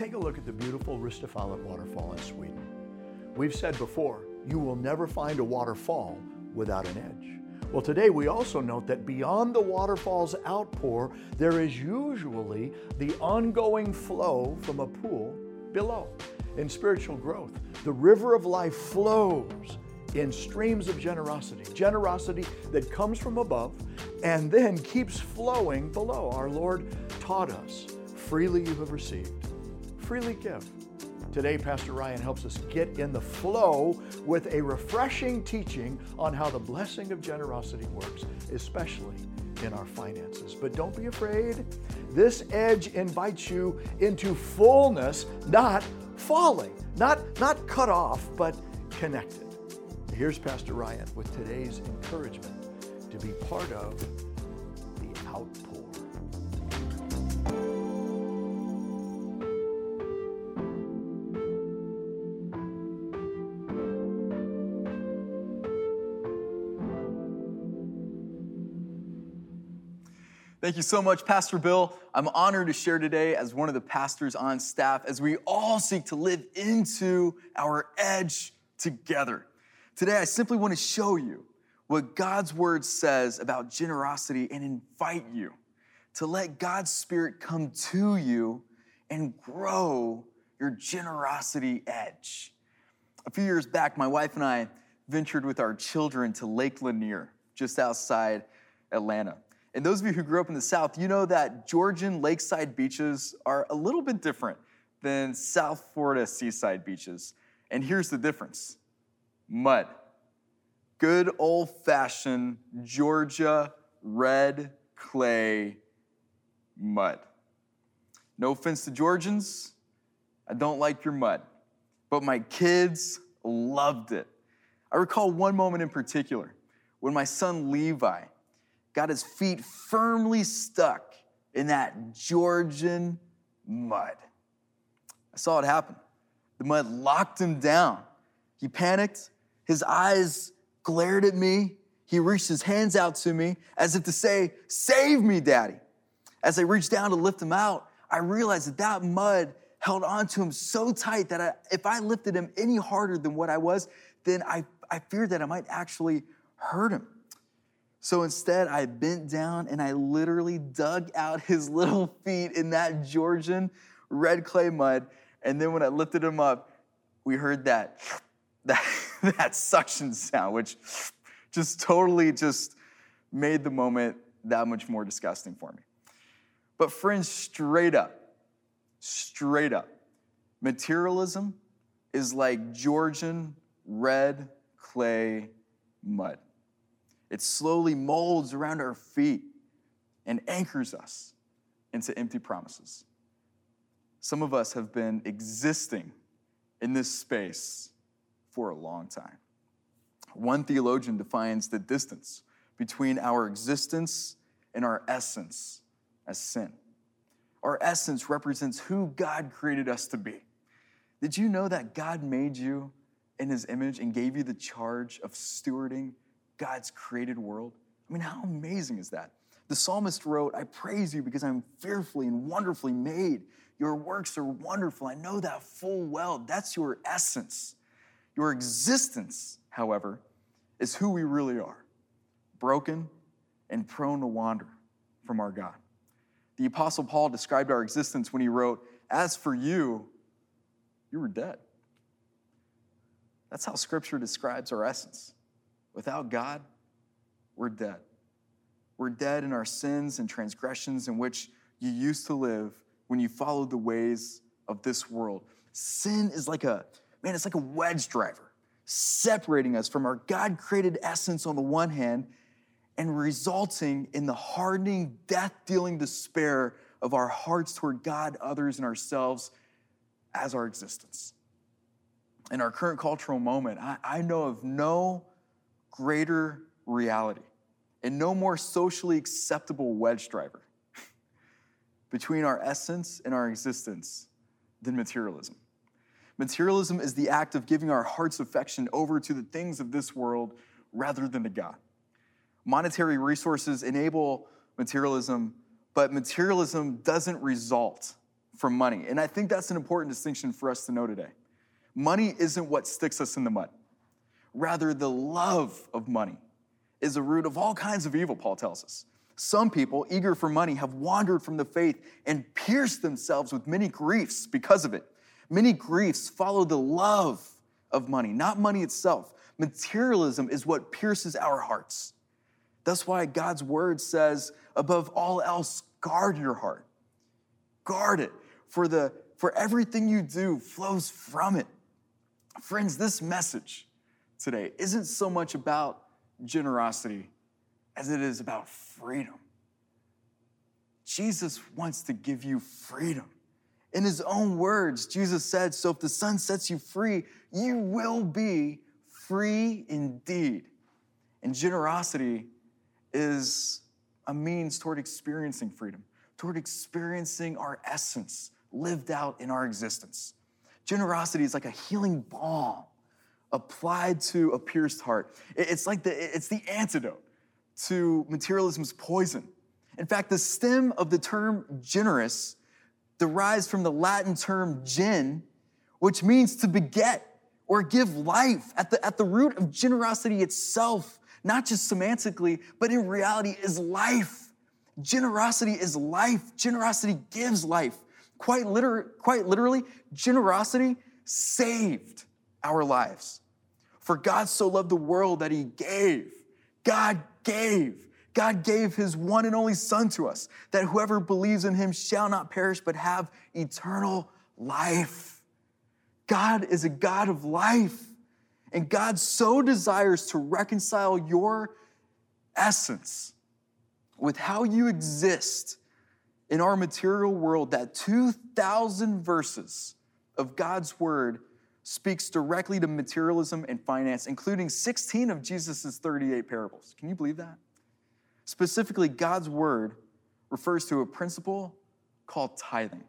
take a look at the beautiful Ristafallet waterfall in Sweden. We've said before, you will never find a waterfall without an edge. Well, today we also note that beyond the waterfall's outpour, there is usually the ongoing flow from a pool below. In spiritual growth, the river of life flows in streams of generosity, generosity that comes from above and then keeps flowing below. Our Lord taught us freely you have received, freely give. Today, Pastor Ryan helps us get in the flow with a refreshing teaching on how the blessing of generosity works, especially in our finances. But don't be afraid. This edge invites you into fullness, not falling, not, not cut off, but connected. Here's Pastor Ryan with today's encouragement to be part of the outpour. Thank you so much, Pastor Bill. I'm honored to share today as one of the pastors on staff as we all seek to live into our edge together. Today, I simply want to show you what God's word says about generosity and invite you to let God's Spirit come to you and grow your generosity edge. A few years back, my wife and I ventured with our children to Lake Lanier, just outside Atlanta. And those of you who grew up in the South, you know that Georgian lakeside beaches are a little bit different than South Florida seaside beaches. And here's the difference mud. Good old fashioned Georgia red clay mud. No offense to Georgians, I don't like your mud, but my kids loved it. I recall one moment in particular when my son Levi got his feet firmly stuck in that Georgian mud. I saw it happen. The mud locked him down. He panicked. His eyes glared at me. He reached his hands out to me as if to say, Save me, daddy. As I reached down to lift him out, I realized that that mud held onto him so tight that I, if I lifted him any harder than what I was, then I, I feared that I might actually hurt him. So instead, I bent down and I literally dug out his little feet in that Georgian red clay mud. And then when I lifted him up, we heard that, that, that suction sound, which just totally just made the moment that much more disgusting for me. But friends, straight up, straight up, materialism is like Georgian red clay mud. It slowly molds around our feet and anchors us into empty promises. Some of us have been existing in this space for a long time. One theologian defines the distance between our existence and our essence as sin. Our essence represents who God created us to be. Did you know that God made you in his image and gave you the charge of stewarding God's created world? I mean, how amazing is that? The psalmist wrote, I praise you because I'm fearfully and wonderfully made. Your works are wonderful. I know that full well. That's your essence. Your existence, however, is who we really are broken and prone to wander from our God. The Apostle Paul described our existence when he wrote, As for you, you were dead. That's how Scripture describes our essence. Without God, we're dead. We're dead in our sins and transgressions in which you used to live when you followed the ways of this world. Sin is like a, man, it's like a wedge driver, separating us from our God created essence on the one hand and resulting in the hardening, death dealing despair of our hearts toward God, others, and ourselves as our existence. In our current cultural moment, I, I know of no greater reality and no more socially acceptable wedge driver between our essence and our existence than materialism. Materialism is the act of giving our heart's affection over to the things of this world rather than to God. Monetary resources enable materialism, but materialism doesn't result from money. And I think that's an important distinction for us to know today. Money isn't what sticks us in the mud. Rather, the love of money is the root of all kinds of evil, Paul tells us. Some people, eager for money, have wandered from the faith and pierced themselves with many griefs because of it. Many griefs follow the love of money, not money itself. Materialism is what pierces our hearts. That's why God's word says, above all else, guard your heart. Guard it, for, the, for everything you do flows from it. Friends, this message today isn't so much about generosity as it is about freedom. Jesus wants to give you freedom. In his own words, Jesus said, So if the Son sets you free, you will be free indeed. And generosity is a means toward experiencing freedom, toward experiencing our essence lived out in our existence. Generosity is like a healing balm applied to a pierced heart. It's like the, it's the antidote to materialism's poison. In fact, the stem of the term generous derives from the Latin term gen, which means to beget or give life. At the, at the root of generosity itself, not just semantically, but in reality, is life. Generosity is life. Generosity gives life. Quite, liter- quite literally, generosity saved our lives. For God so loved the world that he gave. God gave. God gave his one and only Son to us, that whoever believes in him shall not perish but have eternal life. God is a God of life, and God so desires to reconcile your essence with how you exist in our material world that 2,000 verses of God's word speaks directly to materialism and finance, including 16 of Jesus' 38 parables. Can you believe that? Specifically, God's word refers to a principle called tithing.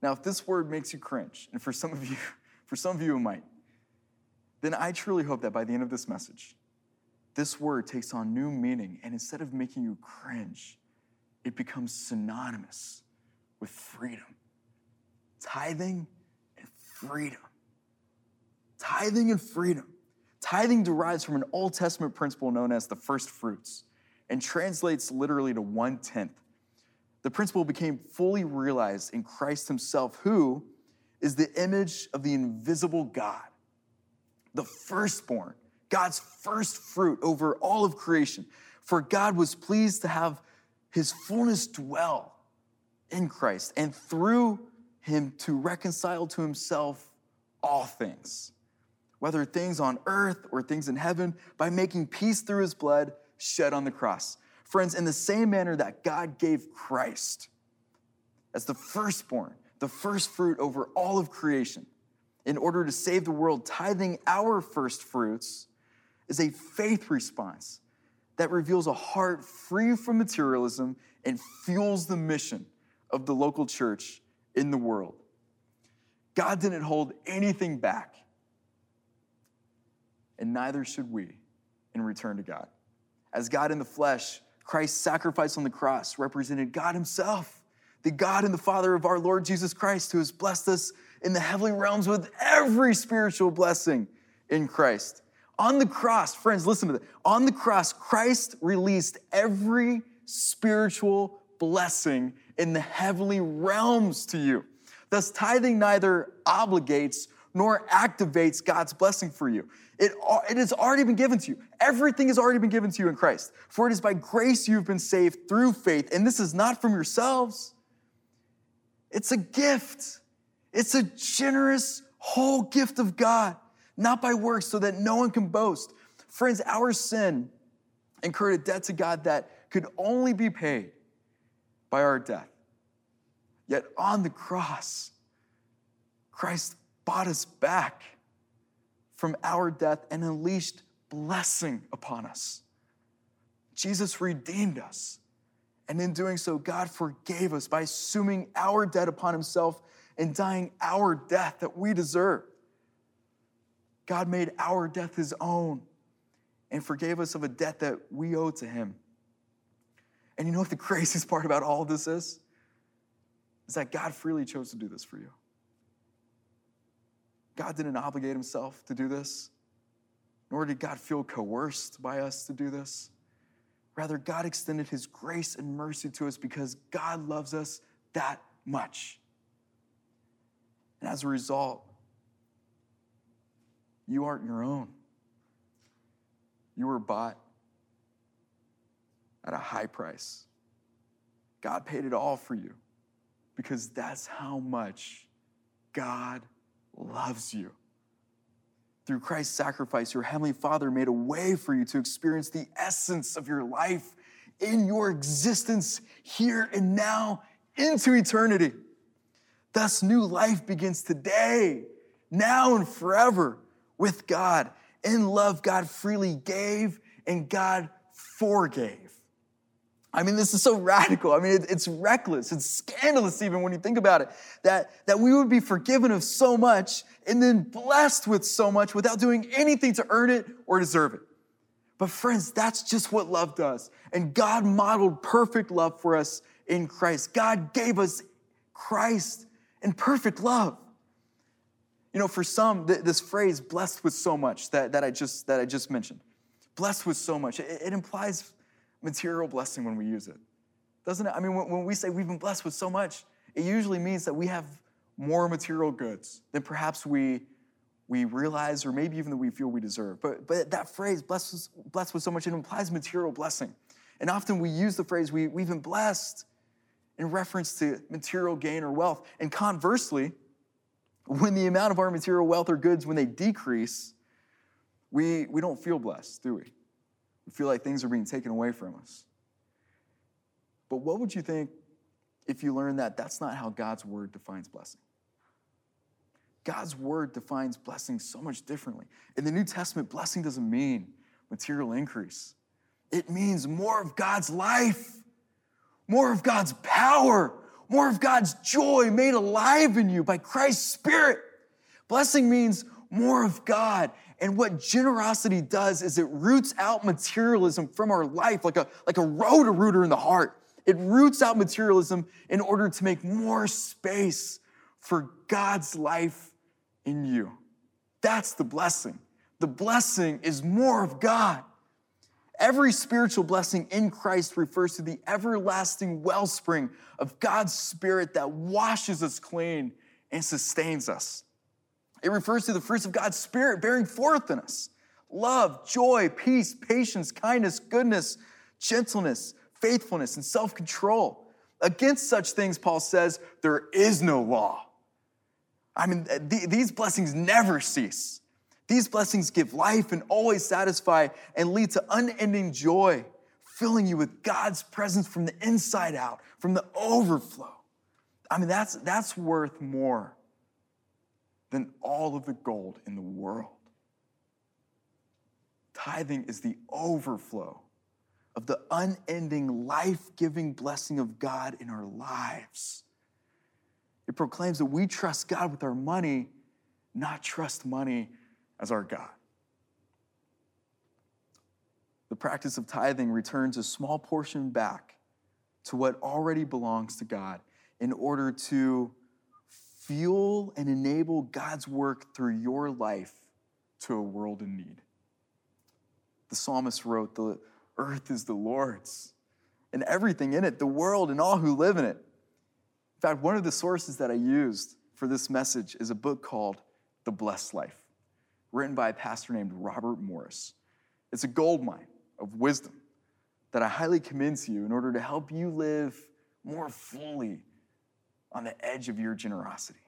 Now, if this word makes you cringe, and for some of you, for some of you it might, then I truly hope that by the end of this message, this word takes on new meaning, and instead of making you cringe, it becomes synonymous with freedom. Tithing and freedom. Tithing and freedom. Tithing derives from an Old Testament principle known as the first fruits and translates literally to one tenth. The principle became fully realized in Christ Himself, who is the image of the invisible God, the firstborn, God's first fruit over all of creation. For God was pleased to have His fullness dwell in Christ, and through Him to reconcile to Himself all things, whether things on earth or things in heaven, by making peace through His blood shed on the cross. Friends, in the same manner that God gave Christ as the firstborn, the first fruit over all of creation, in order to save the world, tithing our first fruits is a faith response that reveals a heart free from materialism and fuels the mission of the local church in the world. God didn't hold anything back, and neither should we in return to God. As God in the flesh, Christ's sacrifice on the cross represented God Himself, the God and the Father of our Lord Jesus Christ, who has blessed us in the heavenly realms with every spiritual blessing in Christ. On the cross, friends, listen to that. On the cross, Christ released every spiritual blessing in the heavenly realms to you. Thus, tithing neither obligates nor activates God's blessing for you. It, it has already been given to you. Everything has already been given to you in Christ. For it is by grace you've been saved through faith, and this is not from yourselves. It's a gift. It's a generous, whole gift of God, not by works, so that no one can boast. Friends, our sin incurred a debt to God that could only be paid by our death. Yet on the cross, Christ bought us back from our death and unleashed blessing upon us. Jesus redeemed us. And in doing so, God forgave us by assuming our debt upon himself and dying our death that we deserve. God made our death his own and forgave us of a debt that we owe to him. And you know what the craziest part about all this is? is that God freely chose to do this for you. God didn't obligate himself to do this, nor did God feel coerced by us to do this. Rather, God extended his grace and mercy to us because God loves us that much. And as a result, you aren't your own. You were bought at a high price. God paid it all for you because that's how much God loves you. Through Christ's sacrifice, your Heavenly Father made a way for you to experience the essence of your life in your existence here and now into eternity. Thus, new life begins today, now and forever with God. In love, God freely gave and God forgave. I mean, this is so radical. I mean, it's reckless. It's scandalous, even when you think about it, that, that we would be forgiven of so much and then blessed with so much without doing anything to earn it or deserve it. But, friends, that's just what love does. And God modeled perfect love for us in Christ. God gave us Christ and perfect love. You know, for some, th- this phrase, blessed with so much, that, that, I, just, that I just mentioned, blessed with so much, it, it implies material blessing when we use it. Doesn't it? I mean, when, we say we've been blessed with so much, it usually means that we have more material goods than perhaps we, we realize or maybe even that we feel we deserve. But, but that phrase, blessed blessed with so much, it implies material blessing. And often we use the phrase, we, we've been blessed in reference to material gain or wealth. And conversely, when the amount of our material wealth or goods, when they decrease, we, we don't feel blessed, do we? Feel like things are being taken away from us. But what would you think if you learned that that's not how God's word defines blessing? God's word defines blessing so much differently. In the New Testament, blessing doesn't mean material increase, it means more of God's life, more of God's power, more of God's joy made alive in you by Christ's Spirit. Blessing means more of God and what generosity does is it roots out materialism from our life like a, like a Roto-Rooter in the heart. It roots out materialism in order to make more space for God's life in you. That's the blessing. The blessing is more of God. Every spiritual blessing in Christ refers to the everlasting wellspring of God's Spirit that washes us clean and sustains us. It refers to the fruits of God's Spirit bearing forth in us love, joy, peace, patience, kindness, goodness, gentleness, faithfulness, and self control. Against such things, Paul says, there is no law. I mean, th- these blessings never cease. These blessings give life and always satisfy and lead to unending joy, filling you with God's presence from the inside out, from the overflow. I mean, that's, that's worth more than all of the gold in the world. Tithing is the overflow of the unending, life giving blessing of God in our lives. It proclaims that we trust God with our money, not trust money as our God. The practice of tithing returns a small portion back to what already belongs to God in order to fuel and enable God's work through your life to a world in need. The psalmist wrote, The earth is the Lord's and everything in it, the world and all who live in it. In fact, one of the sources that I used for this message is a book called The Blessed Life, written by a pastor named Robert Morris. It's a gold mine of wisdom that I highly commend to you in order to help you live more fully on the edge of your generosity.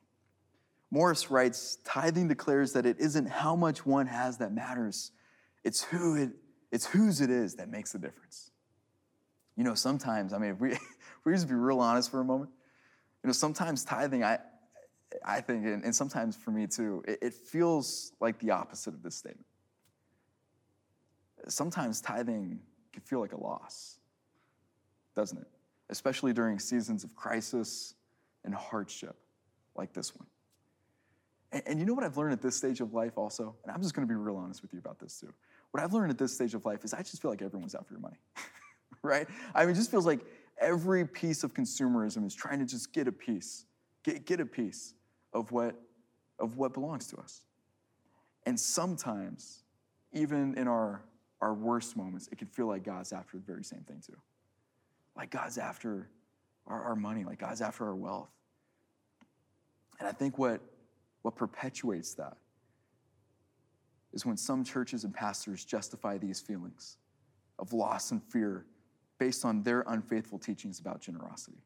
Morris writes tithing declares that it isn't how much one has that matters, it's, who it, it's whose it is that makes the difference. You know, sometimes, I mean, if we, if we just be real honest for a moment, you know, sometimes tithing, I, I think, and, and sometimes for me too, it, it feels like the opposite of this statement. Sometimes tithing can feel like a loss, doesn't it? Especially during seasons of crisis and hardship like this one. And, and, you know what I've learned at this stage of life also? And I'm just gonna be real honest with you about this too. What I've learned at this stage of life is I just feel like everyone's out for your money, right? I mean, it just feels like every piece of consumerism is trying to just get a piece, get, get a piece of what, of what belongs to us. And sometimes, even in our, our worst moments, it can feel like God's after the very same thing too. Like God's after our, our money, like God's after our wealth. And I think what, what perpetuates that is when some churches and pastors justify these feelings of loss and fear based on their unfaithful teachings about generosity.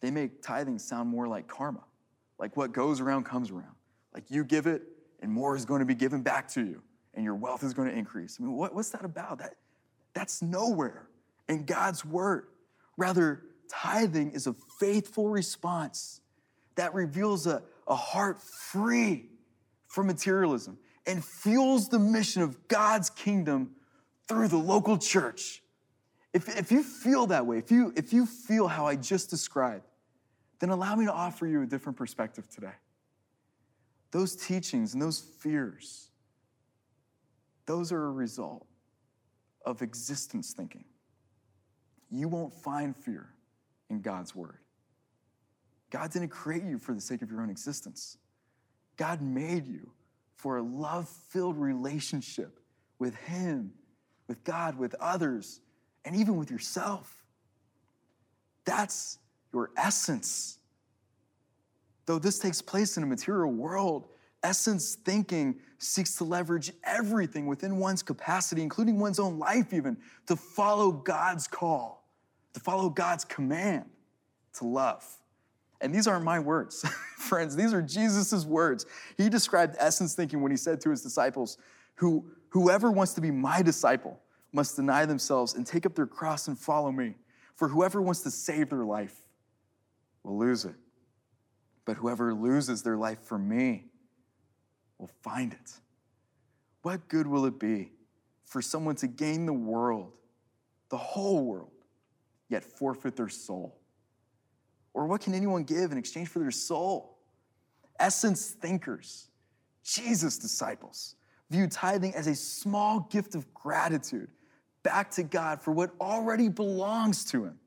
They make tithing sound more like karma, like what goes around comes around. Like you give it, and more is going to be given back to you, and your wealth is going to increase. I mean, what, what's that about? That, that's nowhere in God's word. Rather, tithing is a faithful response that reveals a, a heart free from materialism and fuels the mission of God's kingdom through the local church. If, if you feel that way, if you, if you feel how I just described, then allow me to offer you a different perspective today. Those teachings and those fears, those are a result of existence thinking. You won't find fear in God's word. God didn't create you for the sake of your own existence. God made you for a love filled relationship with Him, with God, with others, and even with yourself. That's your essence. Though this takes place in a material world, essence thinking seeks to leverage everything within one's capacity, including one's own life, even, to follow God's call, to follow God's command to love. And these aren't my words, friends. These are Jesus' words. He described essence thinking when he said to his disciples, Who, Whoever wants to be my disciple must deny themselves and take up their cross and follow me. For whoever wants to save their life will lose it. But whoever loses their life for me will find it. What good will it be for someone to gain the world, the whole world, yet forfeit their soul? Or what can anyone give in exchange for their soul? Essence thinkers, Jesus disciples, view tithing as a small gift of gratitude back to God for what already belongs to Him.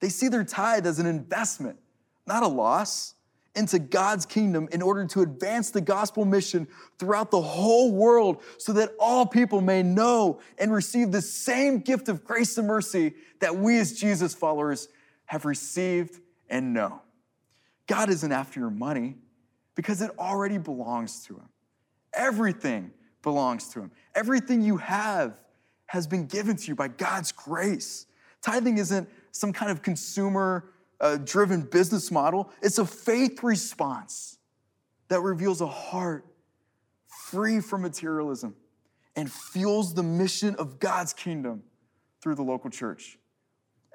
They see their tithe as an investment, not a loss, into God's kingdom in order to advance the gospel mission throughout the whole world so that all people may know and receive the same gift of grace and mercy that we as Jesus followers have received and know. God isn't after your money because it already belongs to Him. Everything belongs to Him. Everything you have has been given to you by God's grace. Tithing isn't some kind of consumer uh, driven business model, it's a faith response that reveals a heart free from materialism and fuels the mission of God's kingdom through the local church.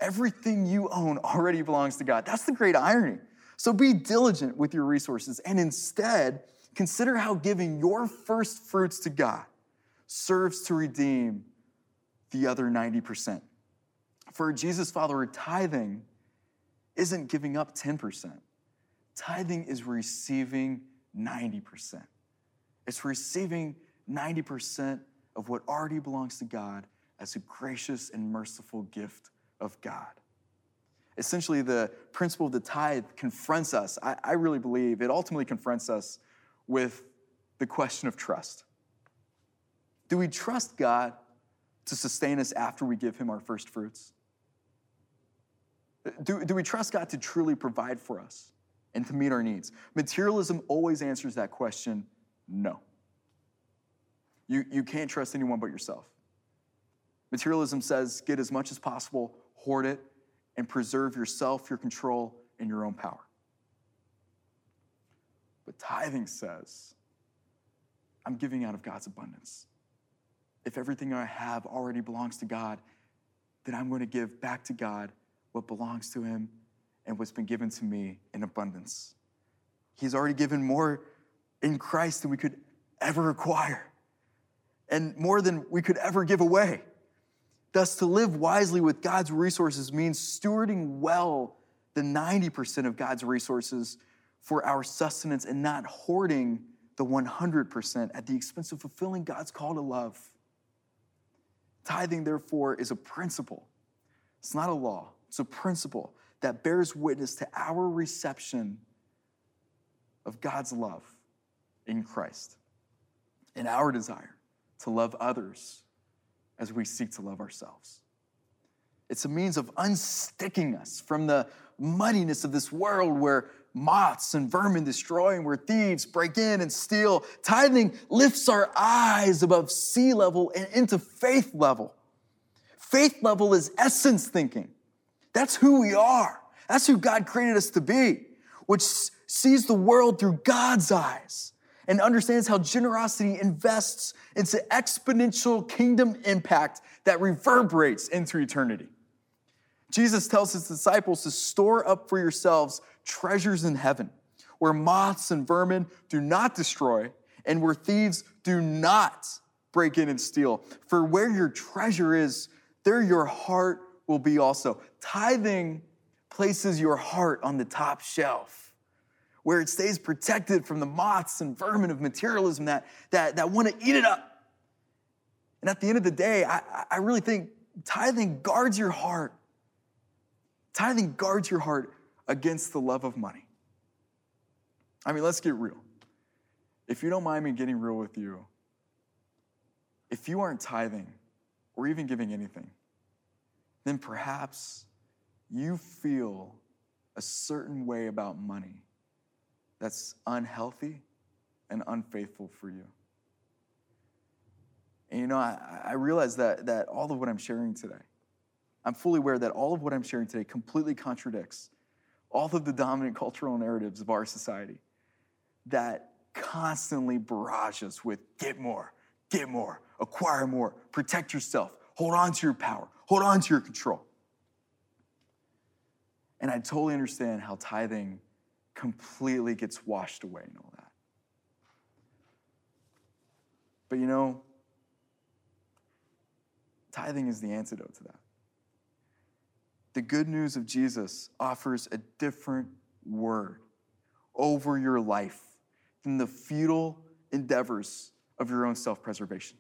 Everything you own already belongs to God. That's the great irony. So be diligent with your resources and instead consider how giving your first fruits to God serves to redeem the other 90%. For Jesus follower, tithing isn't giving up 10%. Tithing is receiving 90%. It's receiving 90% of what already belongs to God as a gracious and merciful gift of God. Essentially, the principle of the tithe confronts us. I, I really believe it ultimately confronts us with the question of trust. Do we trust God to sustain us after we give Him our first fruits? Do, do we trust God to truly provide for us and to meet our needs? Materialism always answers that question no. You, you can't trust anyone but yourself. Materialism says get as much as possible hoard it, and preserve yourself, your control, and your own power. But tithing says, I'm giving out of God's abundance. If everything I have already belongs to God, then I'm going to give back to God what belongs to Him and what's been given to me in abundance. He's already given more in Christ than we could ever acquire, and more than we could ever give away. Thus, to live wisely with God's resources means stewarding well the 90% of God's resources for our sustenance and not hoarding the 100% at the expense of fulfilling God's call to love. Tithing, therefore, is a principle It's not a law, it's a principle that bears witness to our reception of God's love in Christ and our desire to love others as we seek to love ourselves. It's a means of unsticking us from the muddiness of this world where moths and vermin destroy and where thieves break in and steal. Tithing lifts our eyes above sea level and into faith level. Faith level is essence thinking. That's who we are. That's who God created us to be, which sees the world through God's eyes and understands how generosity invests into exponential kingdom impact that reverberates into eternity. Jesus tells his disciples to store up for yourselves treasures in heaven, where moths and vermin do not destroy, and where thieves do not break in and steal. For where your treasure is, there your heart will be also. Tithing places your heart on the top shelf, where it stays protected from the moths and vermin of materialism that, that, that want to eat it up. And at the end of the day, I, I really think tithing guards your heart. Tithing guards your heart against the love of money. I mean, let's get real. If you don't mind me getting real with you, if you aren't tithing or even giving anything, then perhaps you feel a certain way about money that's unhealthy and unfaithful for you. And you know, I, I realize that, that all of what I'm sharing today, I'm fully aware that all of what I'm sharing today completely contradicts all of the dominant cultural narratives of our society that constantly barrage us with get more, get more, acquire more, protect yourself, hold on to your power, hold on to your control. And I totally understand how tithing completely gets washed away and all that. But you know, tithing is the antidote to that. The good news of Jesus offers a different word over your life than the futile endeavors of your own self preservation.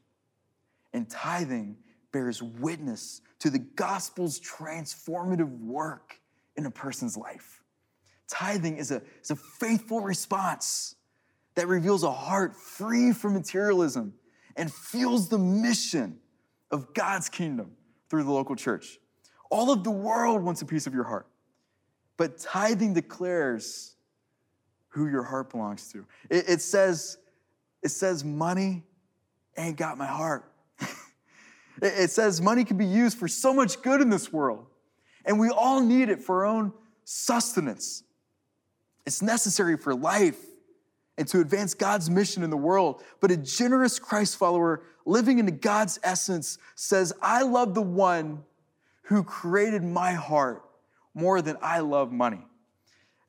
And tithing bears witness to the gospel's transformative work in a person's life. Tithing is a, is a faithful response that reveals a heart free from materialism and fuels the mission of God's kingdom through the local church. All of the world wants a piece of your heart. But tithing declares who your heart belongs to. It, it says, it says money ain't got my heart. it, it says money can be used for so much good in this world. And we all need it for our own sustenance. It's necessary for life and to advance God's mission in the world. But a generous Christ follower living into God's essence says, I love the one who created my heart more than I love money.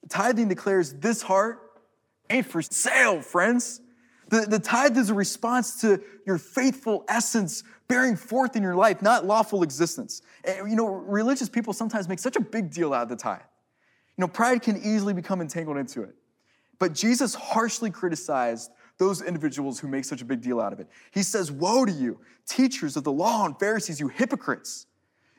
Tithing declares this heart ain't for sale, friends. The, the tithe is a response to your faithful essence bearing forth in your life, not lawful existence. And, you know, religious people sometimes make such a big deal out of the tithe. You know, pride can easily become entangled into it. But Jesus harshly criticized those individuals who make such a big deal out of it. He says, Woe to you, teachers of the law and Pharisees, you hypocrites!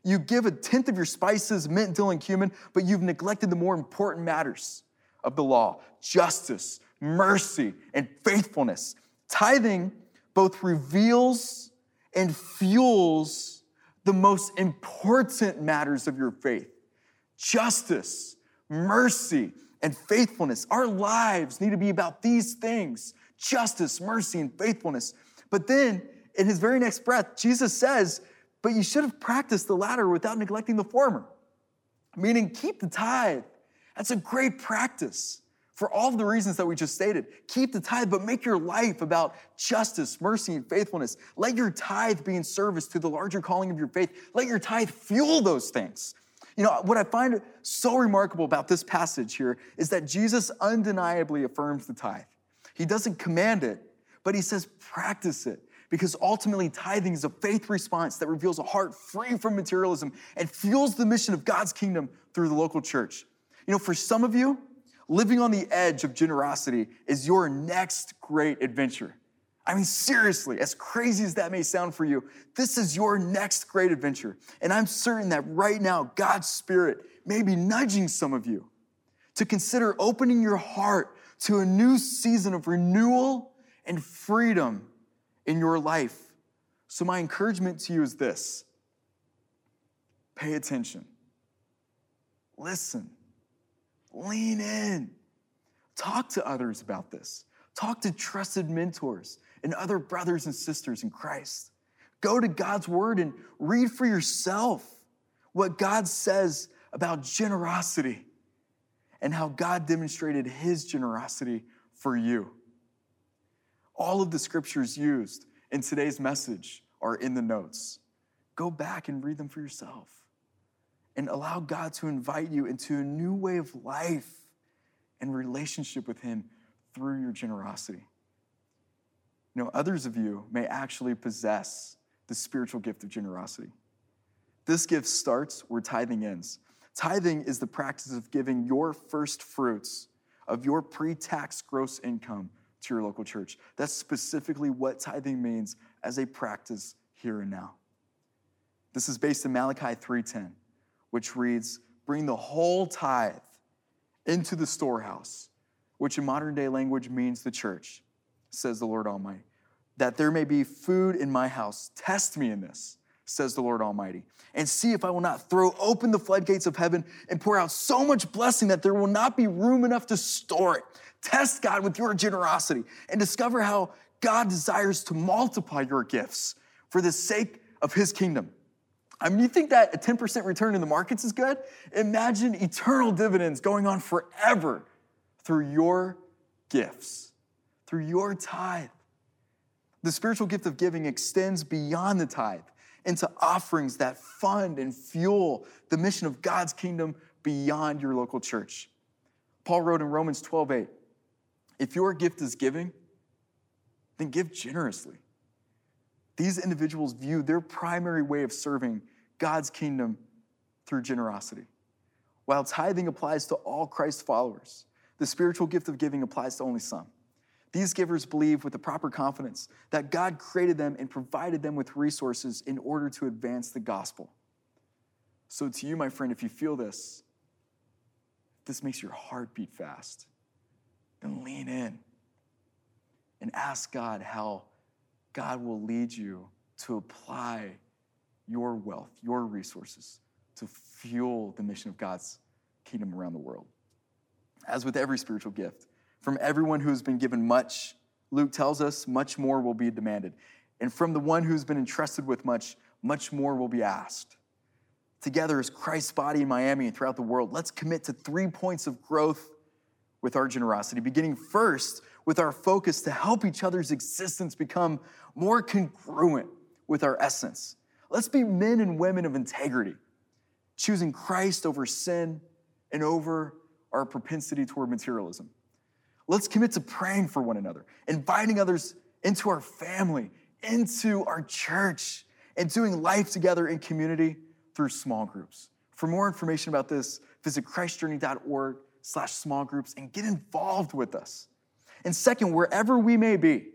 You give a tenth of your spices, mint, dill, and cumin, but you've neglected the more important matters of the law justice, mercy, and faithfulness. Tithing both reveals and fuels the most important matters of your faith justice, mercy, and faithfulness. Our lives need to be about these things justice, mercy, and faithfulness. But then, in his very next breath, Jesus says, but you should have practiced the latter without neglecting the former. Meaning, keep the tithe. That's a great practice for all of the reasons that we just stated. Keep the tithe, but make your life about justice, mercy, and faithfulness. Let your tithe be in service to the larger calling of your faith. Let your tithe fuel those things. You know, what I find so remarkable about this passage here is that Jesus undeniably affirms the tithe. He doesn't command it, but he says, practice it because ultimately tithing is a faith response that reveals a heart free from materialism and fuels the mission of God's kingdom through the local church. You know, for some of you, living on the edge of generosity is your next great adventure. I mean, seriously, as crazy as that may sound for you, this is your next great adventure. And I'm certain that right now, God's Spirit may be nudging some of you to consider opening your heart to a new season of renewal and freedom in your life. So, my encouragement to you is this. Pay attention, listen, lean in, talk to others about this, talk to trusted mentors and other brothers and sisters in Christ. Go to God's word and read for yourself what God says about generosity and how God demonstrated his generosity for you. All of the scriptures used in today's message are in the notes. Go back and read them for yourself and allow God to invite you into a new way of life and relationship with Him through your generosity. You know, others of you may actually possess the spiritual gift of generosity. This gift starts where tithing ends. Tithing is the practice of giving your first fruits of your pre tax gross income to your local church. That's specifically what tithing means as a practice here and now. This is based in Malachi 3:10, which reads, "Bring the whole tithe into the storehouse," which in modern day language means the church says the Lord Almighty, that there may be food in my house. Test me in this, says the Lord Almighty, and see if I will not throw open the floodgates of heaven and pour out so much blessing that there will not be room enough to store it. Test God with your generosity and discover how God desires to multiply your gifts for the sake of his kingdom. I mean, you think that a 10% return in the markets is good? Imagine eternal dividends going on forever through your gifts through your tithe. The spiritual gift of giving extends beyond the tithe into offerings that fund and fuel the mission of God's kingdom beyond your local church. Paul wrote in Romans 12 8, if your gift is giving, then give generously. These individuals view their primary way of serving God's kingdom through generosity. While tithing applies to all Christ followers, the spiritual gift of giving applies to only some. These givers believe with the proper confidence that God created them and provided them with resources in order to advance the gospel. So, to you, my friend, if you feel this, this makes your heart beat fast, then lean in and ask God how God will lead you to apply your wealth, your resources to fuel the mission of God's kingdom around the world. As with every spiritual gift, from everyone who has been given much, Luke tells us, much more will be demanded. And from the one who's been entrusted with much, much more will be asked. Together as Christ's body in Miami and throughout the world, let's commit to three points of growth with our generosity, beginning first with our focus to help each other's existence become more congruent with our essence. Let's be men and women of integrity, choosing Christ over sin and over our propensity toward materialism. Let's commit to praying for one another, inviting others into our family, into our church, and doing life together in community through small groups. For more information about this, visit christjourney.org slash small groups and get involved with us. And second, wherever we may be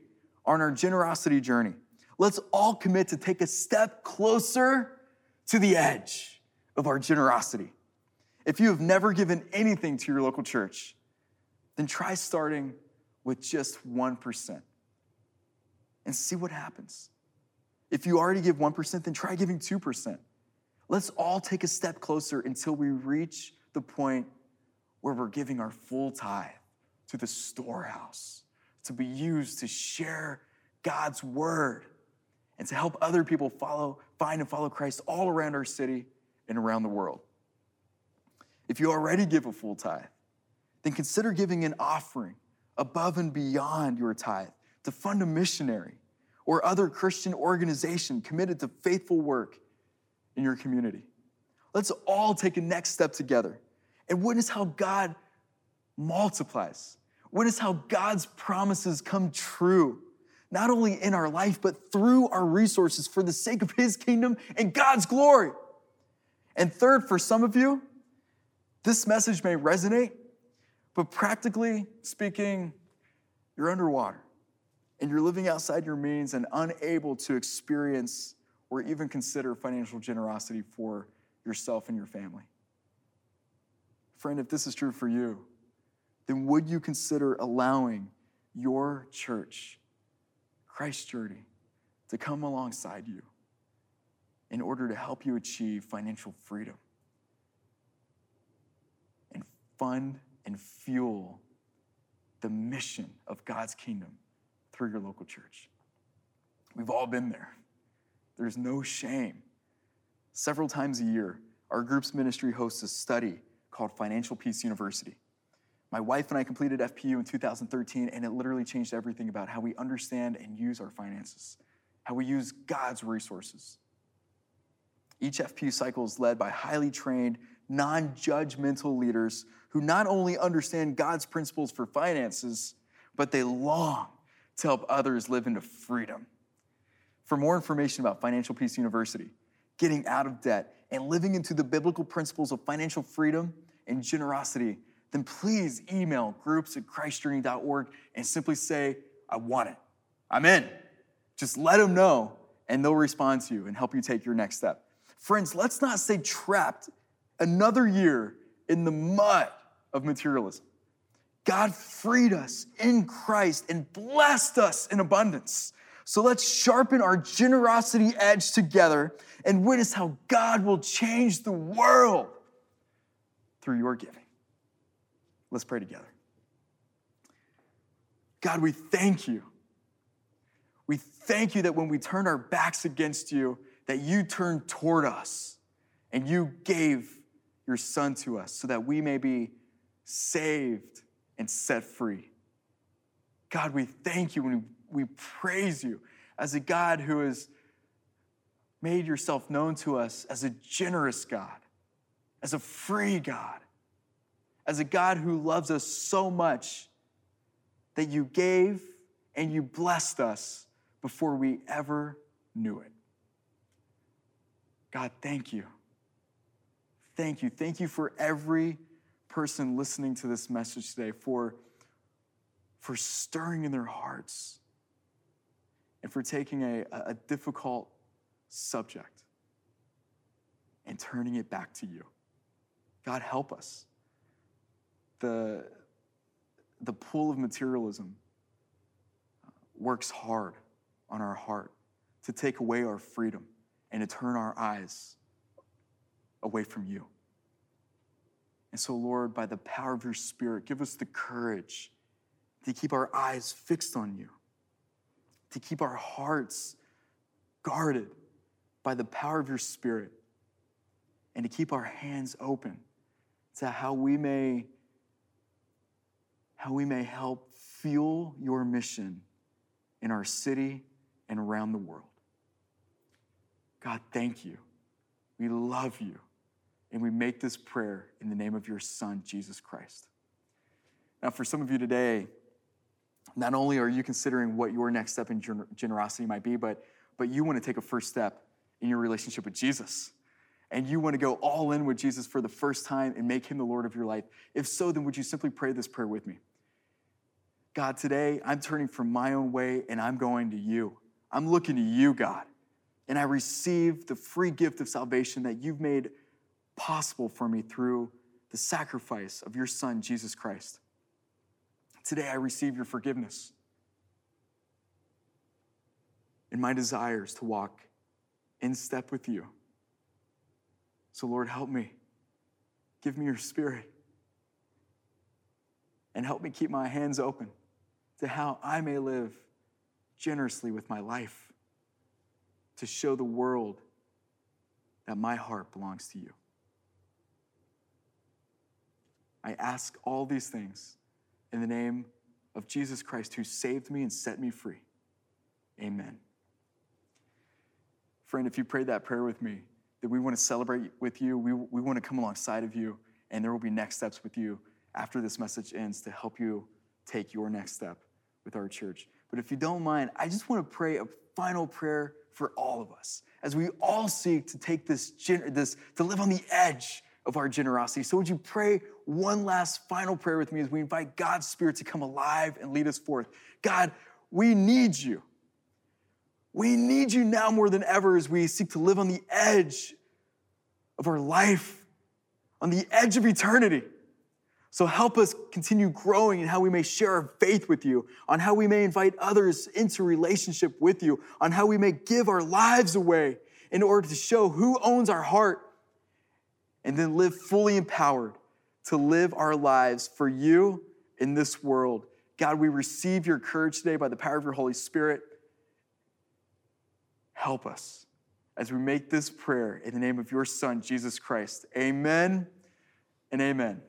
on our generosity journey, let's all commit to take a step closer to the edge of our generosity. If you have never given anything to your local church, then try starting with just 1% and see what happens. If you already give 1%, then try giving 2%. Let's all take a step closer until we reach the point where we're giving our full tithe to the storehouse to be used to share God's word and to help other people follow, find and follow Christ all around our city and around the world. If you already give a full tithe, then consider giving an offering above and beyond your tithe to fund a missionary or other Christian organization committed to faithful work in your community. Let's all take a next step together and witness how God multiplies. Witness how God's promises come true, not only in our life, but through our resources for the sake of His kingdom and God's glory. And third, for some of you, this message may resonate but practically speaking, you're underwater and you're living outside your means and unable to experience or even consider financial generosity for yourself and your family. Friend, if this is true for you, then would you consider allowing your church, Christ Journey, to come alongside you in order to help you achieve financial freedom and fund and fuel the mission of God's kingdom through your local church? We've all been there. There's no shame. Several times a year, our group's ministry hosts a study called Financial Peace University. My wife and I completed FPU in 2013, and it literally changed everything about how we understand and use our finances, how we use God's resources. Each FPU cycle is led by highly trained, non judgmental leaders who not only understand God's principles for finances, but they long to help others live into freedom. For more information about Financial Peace University, getting out of debt, and living into the biblical principles of financial freedom and generosity, then please email groups at christjourney.org and simply say, I want it. I'm in. Just let them know, and they'll respond to you and help you take your next step. Friends, let's not stay trapped another year in the mud of materialism. God freed us in Christ and blessed us in abundance. So let's sharpen our generosity edge together and witness how God will change the world through your giving. Let's pray together. God, we thank you. We thank you that when we turn our backs against you, that you turned toward us and you gave your son to us so that we may be saved and set free. God, we thank you and we praise you as a God who has made yourself known to us as a generous God, as a free God, as a God who loves us so much that you gave and you blessed us before we ever knew it. God, thank you. Thank you. Thank you for every person listening to this message today, for, for stirring in their hearts and for taking a, a difficult subject and turning it back to you. God, help us. The, the pull of materialism uh, works hard on our heart to take away our freedom and to turn our eyes away from you. And so, Lord, by the power of your Spirit, give us the courage to keep our eyes fixed on you to keep our hearts guarded by the power of your Spirit, and to keep our hands open to how we may how we may help fuel your mission in our city and around the world. God, thank you. We love you. And we make this prayer in the name of your Son, Jesus Christ. Now, for some of you today, not only are you considering what your next step in generosity might be, but, but you want to take a first step in your relationship with Jesus. And you want to go all in with Jesus for the first time and make him the Lord of your life. If so, then would you simply pray this prayer with me? God, today I'm turning from my own way and I'm going to you. I'm looking to you, God. And I receive the free gift of salvation that you've made possible for me through the sacrifice of your Son, Jesus Christ. Today I receive your forgiveness. And my desires to walk in step with you. So, Lord, help me. Give me your spirit. And help me keep my hands open to how I may live generously with my life to show the world that my heart belongs to you. I ask all these things in the name of Jesus Christ, who saved me and set me free. Amen. Friend, if you prayed that prayer with me, that we want to celebrate with you, we, we want to come alongside of you, and there will be next steps with you after this message ends to help you take your next step with our church. But if you don't mind, I just want to pray a final prayer for all of us as we all seek to take this, this to live on the edge of our generosity. So, would you pray one last final prayer with me as we invite God's Spirit to come alive and lead us forth? God, we need you. We need you now more than ever as we seek to live on the edge of our life, on the edge of eternity. So help us continue growing in how we may share our faith with you, on how we may invite others into relationship with you, on how we may give our lives away in order to show who owns our heart, and then live fully empowered to live our lives for you in this world. God, we receive your courage today by the power of your Holy Spirit. Help us as we make this prayer in the name of your Son, Jesus Christ. Amen and amen.